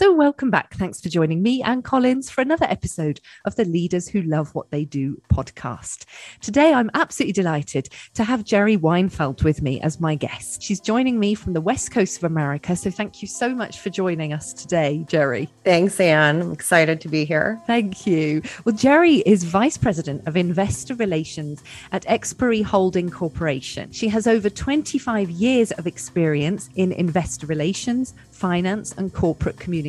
So, welcome back. Thanks for joining me, Anne Collins, for another episode of the Leaders Who Love What They Do podcast. Today, I'm absolutely delighted to have Geri Weinfeld with me as my guest. She's joining me from the West Coast of America. So, thank you so much for joining us today, Geri. Thanks, Anne. I'm excited to be here. Thank you. Well, Geri is Vice President of Investor Relations at Xperi Holding Corporation. She has over 25 years of experience in investor relations, finance, and corporate communications.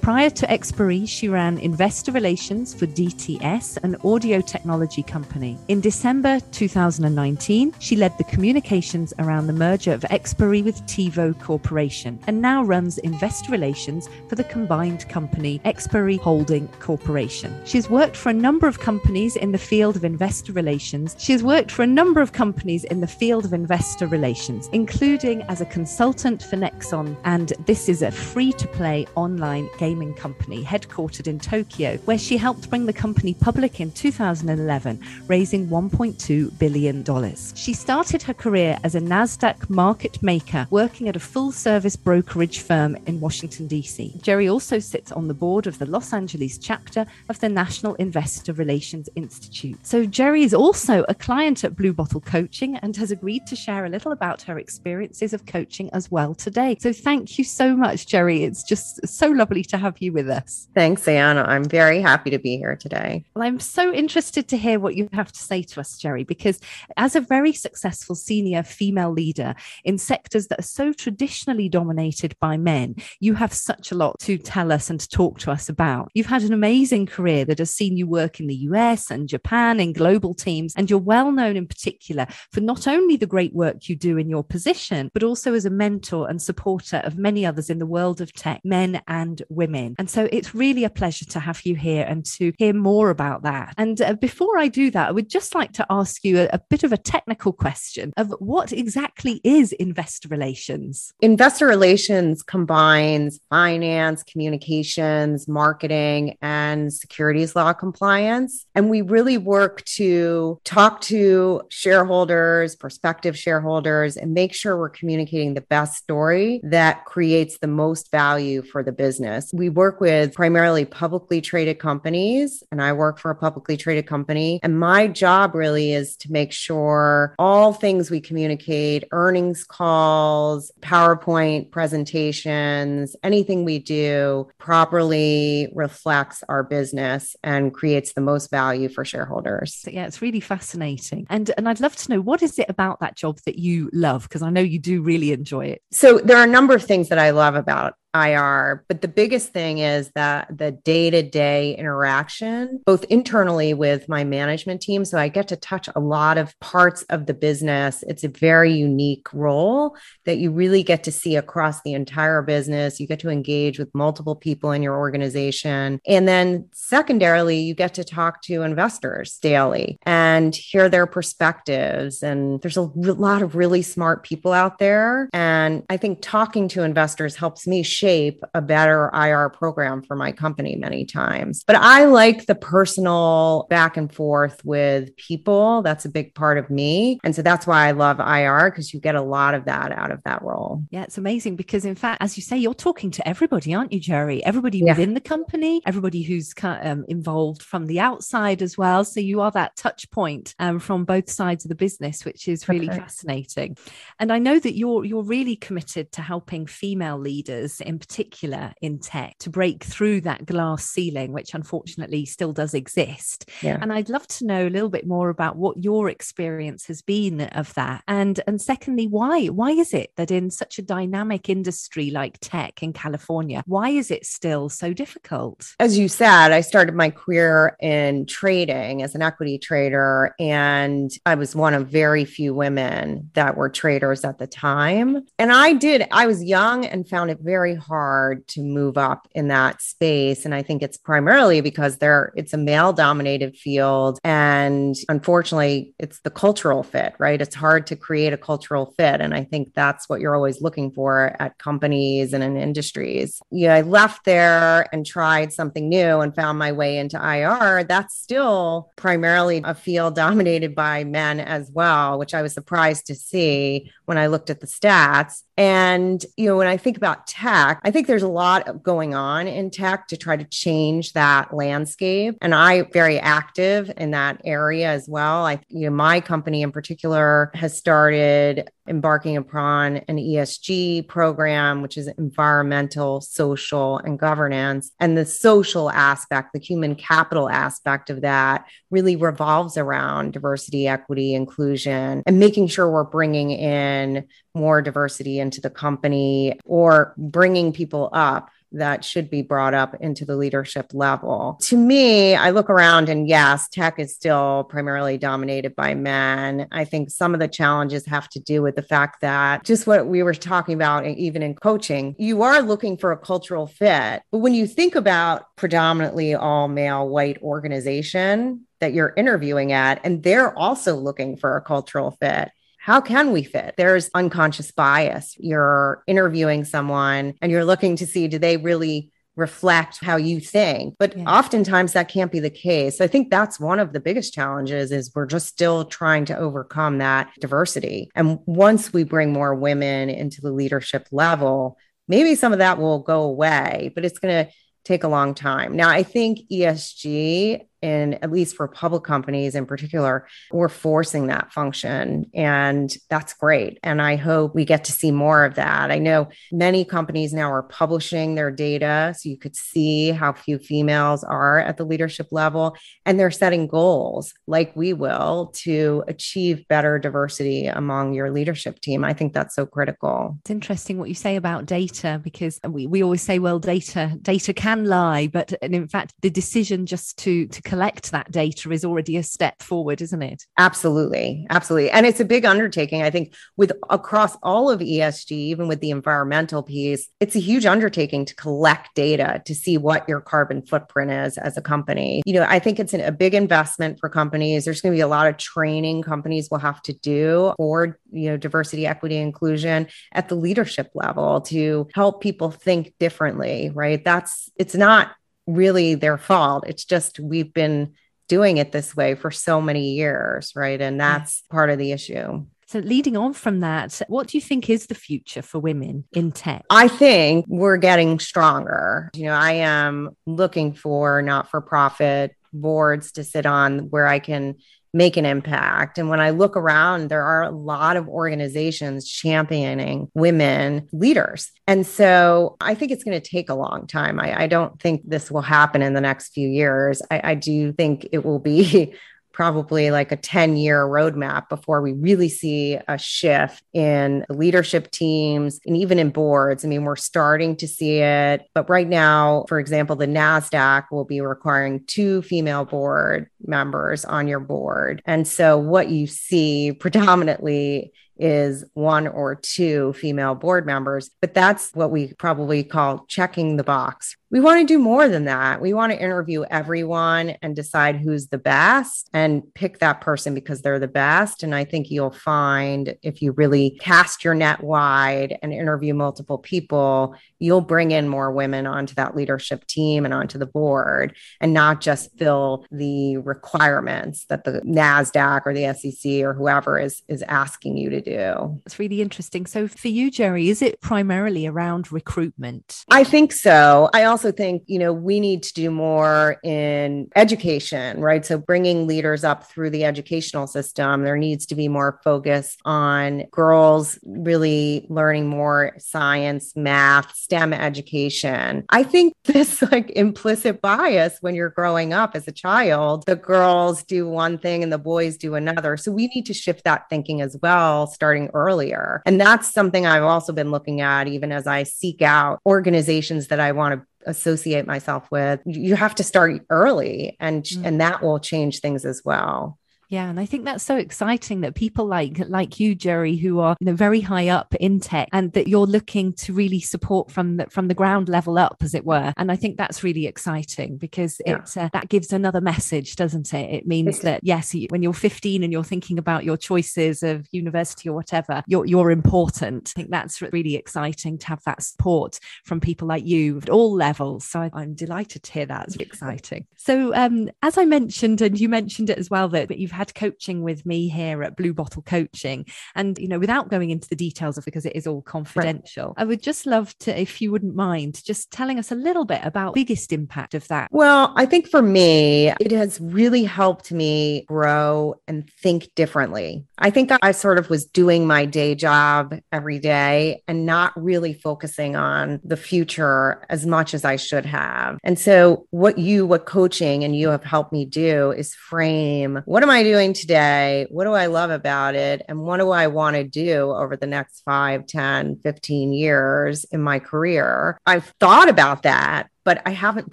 Prior to Xperi, she ran investor relations for DTS, an audio technology company. In December 2019, she led the communications around the merger of Xperi with TiVo Corporation and now runs investor relations for the combined company Xperi Holding Corporation. She's worked for a number of companies in the field of investor relations. She has worked for a number of companies in the field of investor relations, including as a consultant for Nexon and this is a free to play online gaming company headquartered in Tokyo, where she helped bring the company public in 2011, raising $1.2 billion. She started her career as a NASDAQ market maker, working at a full service brokerage firm in Washington, D.C. Geri also sits on the board of the Los Angeles chapter of the National Investor Relations Institute. So, Geri is also a client at Blue Bottle Coaching and has agreed to share a little about her experiences of coaching as well today. So, thank you so much, Geri. It's just so lovely to have you with us. Thanks, Anna. I'm very happy to be here today. Well, I'm so interested to hear what you have to say to us, Geri, because as a very successful senior female leader in sectors that are so traditionally dominated by men, you have such a lot to tell us and to talk to us about. You've had an amazing career that has seen you work in the US and Japan in global teams, and you're well known in particular for not only the great work you do in your position, but also as a mentor and supporter of many others in the world of tech, men and women. And so it's really a pleasure to have you here and to hear more about that. And uh, before I do that, I would just like to ask you a, a bit of a technical question of what exactly is investor relations? Investor relations combines finance, communications, marketing, and securities law compliance. And we really work to talk to shareholders, prospective shareholders, and make sure we're communicating the best story that creates the most value for the business. We work with primarily publicly traded companies, and I work for a publicly traded company. And my job really is to make sure all things we communicate, earnings calls, PowerPoint presentations, anything we do properly reflects our business and creates the most value for shareholders. Yeah, it's really fascinating. And and I'd love to know what is it about that job that you love because I know you do really enjoy it. So there are a number of things that I love about IR. But the biggest thing is that the day to day interaction, both internally with my management team. So I get to touch a lot of parts of the business. It's a very unique role that you really get to see across the entire business. You get to engage with multiple people in your organization. And then secondarily, you get to talk to investors daily and hear their perspectives. And there's a lot of really smart people out there. And I think talking to investors helps me shape a better IR program for my company many times. But I like the personal back and forth with people. That's a big part of me. And so that's why I love IR because you get a lot of that out of that role. Yeah, it's amazing because, in fact, as you say, you're talking to everybody, aren't you, Geri? Everybody yeah. within the company, everybody who's um, involved from the outside as well. So you are that touch point um, from both sides of the business, which is really okay. fascinating. And I know that you're you're really committed to helping female leaders in particular in tech to break through that glass ceiling, which unfortunately still does exist. Yeah. And I'd love to know a little bit more about what your experience has been of that. And and secondly, why? Why is it that in such a dynamic industry like tech in California, why is it still so difficult? As you said, I started my career in trading as an equity trader, and I was one of very few women that were traders at the time. And I did, I was young and found it very hard to move up in that space. And I think it's primarily because there it's a male dominated field. And unfortunately, it's the cultural fit, right? It's hard to create a cultural fit. And I think that's what you're always looking for at companies and in industries. Yeah, I left there and tried something new and found my way into IR. That's still primarily a field dominated by men as well, which I was surprised to see when I looked at the stats. And, you know, when I think about tech, tech, I think there's a lot going on in tech to try to change that landscape. And I very active in that area as well. I, you know, my company in particular has started embarking upon an ESG program, which is environmental, social, and governance. And the social aspect, the human capital aspect of that really revolves around diversity, equity, inclusion, and making sure we're bringing in more diversity into the company or bringing people up that should be brought up into the leadership level. To me, I look around and yes, tech is still primarily dominated by men. I think some of the challenges have to do with the fact that just what we were talking about, even in coaching, you are looking for a cultural fit. But when you think about predominantly all male white organization, that you're interviewing at, and they're also looking for a cultural fit how can we fit? There's unconscious bias. You're interviewing someone and you're looking to see do they really reflect how you think but yeah. oftentimes that can't be the case i think that's one of the biggest challenges is we're just still trying to overcome that diversity and once we bring more women into the leadership level maybe some of that will go away but it's going to take a long time now i think esg and at least for public companies in particular, we're forcing that function. And that's great. And I hope we get to see more of that. I know many companies now are publishing their data so you could see how few females are at the leadership level. And they're setting goals like we will to achieve better diversity among your leadership team. I think that's so critical. It's interesting what you say about data because we, we always say, well, data, data can lie, but and in fact, the decision just to to collect that data is already a step forward, isn't it? Absolutely. Absolutely. And it's a big undertaking. I think with across all of ESG, even with the environmental piece, it's a huge undertaking to collect data to see what your carbon footprint is as a company. You know, I think it's an, a big investment for companies. There's going to be a lot of training companies will have to do for, you know, diversity, equity, inclusion at the leadership level to help people think differently, right? That's it's not really their fault. It's just we've been doing it this way for so many years, right? And that's yeah. part of the issue. So, leading on from that, what do you think is the future for women in tech? I think we're getting stronger. You know, I am looking for not for profit boards to sit on where I can make an impact. And when I look around, there are a lot of organizations championing women leaders. And so I think it's going to take a long time. I, I, don't think this will happen in the next few years. I, I do think it will be probably like a 10 year roadmap before we really see a shift in leadership teams and even in boards. I mean, we're starting to see it, but right now, for example, the NASDAQ will be requiring two female board members on your board. And so what you see predominantly is one or two female board members, but that's what we probably call checking the box. We want to do more than that. We want to interview everyone and decide who's the best and pick that person because they're the best. And I think you'll find if you really cast your net wide and interview multiple people, you'll bring in more women onto that leadership team and onto the board and not just fill the requirements that the NASDAQ or the SEC or whoever is, is asking you to do. It's really interesting. So for you, Geri, is it primarily around recruitment? I think so. I also think, you know, we need to do more in education, right? So bringing leaders up through the educational system, there needs to be more focus on girls really learning more science, math, STEM education. I think this like implicit bias when you're growing up as a child, the girls do one thing and the boys do another. So we need to shift that thinking as well, starting earlier. And that's something I've also been looking at even as I seek out organizations that I want to associate myself with you have to start early and mm. and that will change things as well yeah, and I think that's so exciting that people like like you, Geri, who are you know very high up in tech, and that you're looking to really support from the from the ground level up, as it were. And I think that's really exciting because yeah. it uh, that gives another message, doesn't it? It means that yes, when you're 15 and you're thinking about your choices of university or whatever, you're you're important. I think that's really exciting to have that support from people like you at all levels. So I, am delighted to hear that. It's exciting. So um, as I mentioned, and you mentioned it as well, that, that you've had coaching with me here at Blue Bottle Coaching. And, you know, without going into the details of because it is all confidential, right. I would just love to, if you wouldn't mind, just telling us a little bit about biggest impact of that. Well, I think for me, it has really helped me grow and think differently. I think I sort of was doing my day job every day and not really focusing on the future as much as I should have. And so, what you, what coaching and you have helped me do is frame what am I doing today? What do I love about it? And what do I want to do over the next 5, 10, 15 years in my career? I've thought about that but I haven't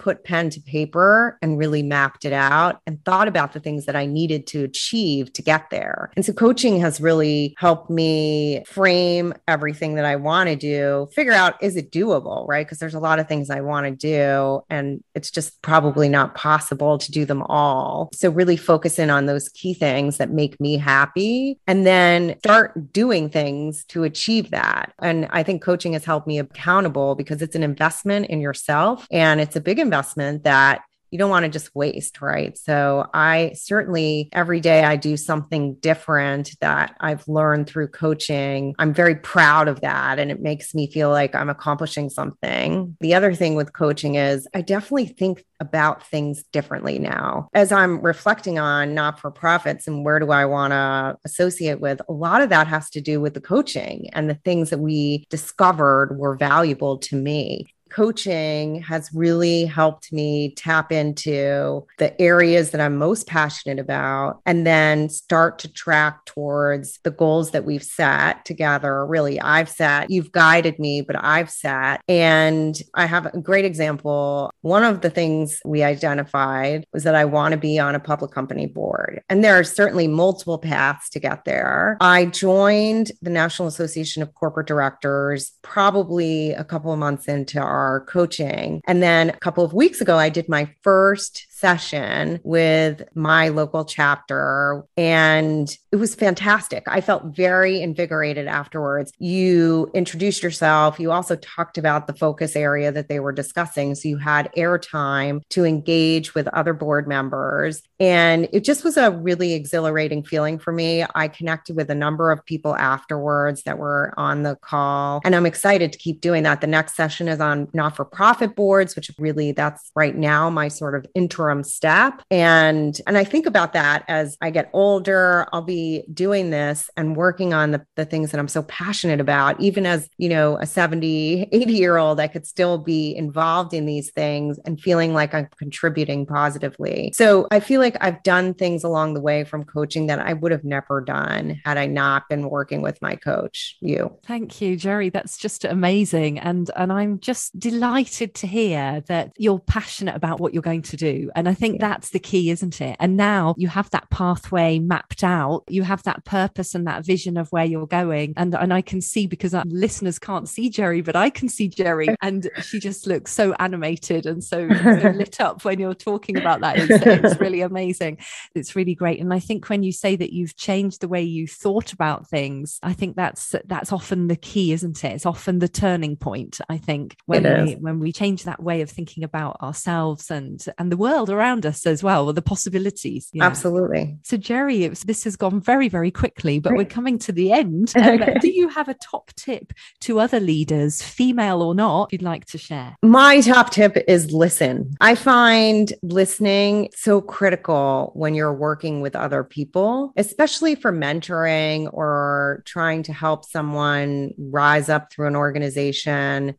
put pen to paper and really mapped it out and thought about the things that I needed to achieve to get there. And so coaching has really helped me frame everything that I want to do, figure out is it doable, right? Because there's a lot of things I want to do and it's just probably not possible to do them all. So really focus in on those key things that make me happy and then start doing things to achieve that. And I think coaching has helped me accountable because it's an investment in yourself and it's a big investment that you don't want to just waste, right? So I certainly every day I do something different that I've learned through coaching. I'm very proud of that and it makes me feel like I'm accomplishing something. The other thing with coaching is I definitely think about things differently now. As I'm reflecting on not for profits and where do I want to associate with, a lot of that has to do with the coaching and the things that we discovered were valuable to me coaching has really helped me tap into the areas that I'm most passionate about and then start to track towards the goals that we've set together. Really, I've set, you've guided me, but I've set. And I have a great example. One of the things we identified was that I want to be on a public company board. And there are certainly multiple paths to get there. I joined the National Association of Corporate Directors probably a couple of months into our our coaching. And then a couple of weeks ago, I did my first session with my local chapter and it was fantastic. I felt very invigorated afterwards. You introduced yourself. You also talked about the focus area that they were discussing. So you had airtime to engage with other board members. And it just was a really exhilarating feeling for me. I connected with a number of people afterwards that were on the call. And I'm excited to keep doing that. The next session is on not for profit boards, which really that's right now my sort of interim interim step. And and I think about that as I get older, I'll be doing this and working on the, the things that I'm so passionate about. Even as, you know, a 70, 80 year old, I could still be involved in these things and feeling like I'm contributing positively. So I feel like I've done things along the way from coaching that I would have never done had I not been working with my coach, you. Thank you, Geri. That's just amazing. And and I'm just delighted to hear that you're passionate about what you're going to do and I think yeah. that's the key, isn't it? And now you have that pathway mapped out. You have that purpose and that vision of where you're going. And, and I can see because our listeners can't see Geri, but I can see Geri. And she just looks so animated and so, so lit up when you're talking about that. It's, it's really amazing. It's really great. And I think when you say that you've changed the way you thought about things, I think that's that's often the key, isn't it? It's often the turning point. I think when we when we change that way of thinking about ourselves and and the world world around us as well, or the possibilities. Absolutely. So, Geri, this has gone very, very quickly, but we're coming to the end. Um, okay. Do you have a top tip to other leaders, female or not, you'd like to share? My top tip is listen. I find listening so critical when you're working with other people, especially for mentoring or trying to help someone rise up through an organization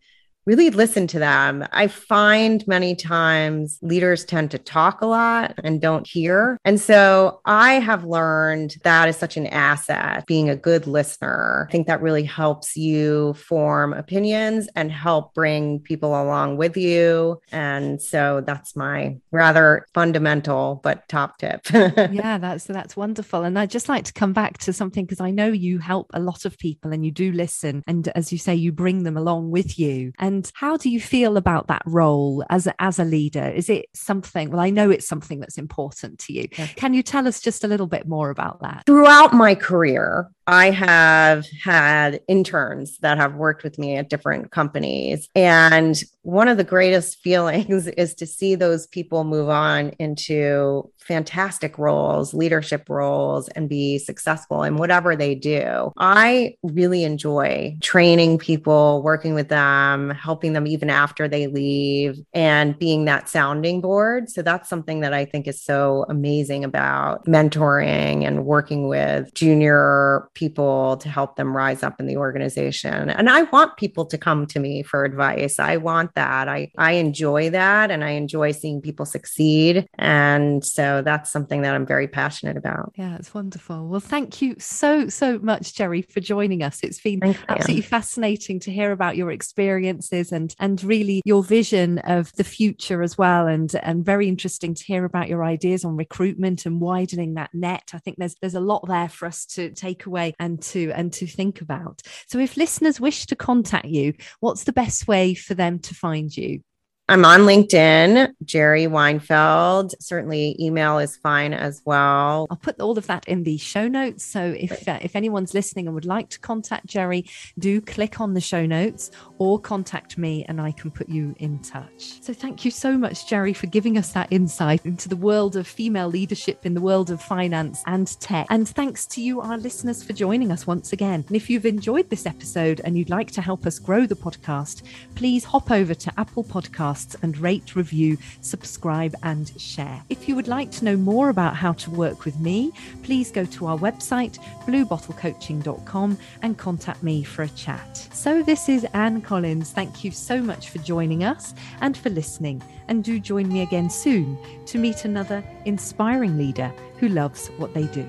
really listen to them. I find many times leaders tend to talk a lot and don't hear. And so I have learned that is such an asset, being a good listener. I think that really helps you form opinions and help bring people along with you. And so that's my rather fundamental but top tip. yeah, that's that's wonderful. And I'd just like to come back to something because I know you help a lot of people and you do listen. And as you say, you bring them along with you. And and how do you feel about that role as a, as a leader? Is it something, well, I know it's something that's important to you. Yeah. Can you tell us just a little bit more about that? Throughout my career, I have had interns that have worked with me at different companies. And one of the greatest feelings is to see those people move on into fantastic roles, leadership roles, and be successful in whatever they do. I really enjoy training people, working with them, helping them even after they leave, and being that sounding board. So that's something that I think is so amazing about mentoring and working with junior people to help them rise up in the organization. And I want people to come to me for advice. I want that. I, I enjoy that and I enjoy seeing people succeed. And so that's something that I'm very passionate about. Yeah, it's wonderful. Well, thank you so, so much, Geri, for joining us. It's been Thanks, absolutely fascinating to hear about your experiences and and really your vision of the future as well. And and very interesting to hear about your ideas on recruitment and widening that net. I think there's there's a lot there for us to take and to and to think about. So if listeners wish to contact you, what's the best way for them to find you? I'm on LinkedIn, Geri Weinfeld. Certainly, email is fine as well. I'll put all of that in the show notes. So if uh, if anyone's listening and would like to contact Geri, do click on the show notes or contact me, and I can put you in touch. So thank you so much, Geri, for giving us that insight into the world of female leadership in the world of finance and tech. And thanks to you, our listeners, for joining us once again. And if you've enjoyed this episode and you'd like to help us grow the podcast, please hop over to Apple Podcasts podcasts and rate, review, subscribe, and share. If you would like to know more about how to work with me, please go to our website, bluebottlecoaching.com, and contact me for a chat. So, this is Anne Collins. Thank you so much for joining us and for listening. And do join me again soon to meet another inspiring leader who loves what they do.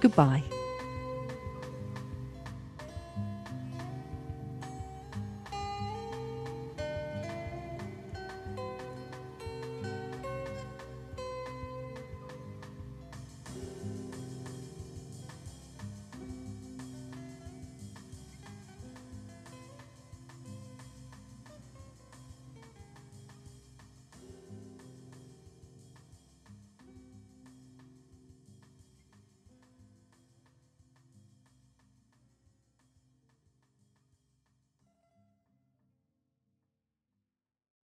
Goodbye.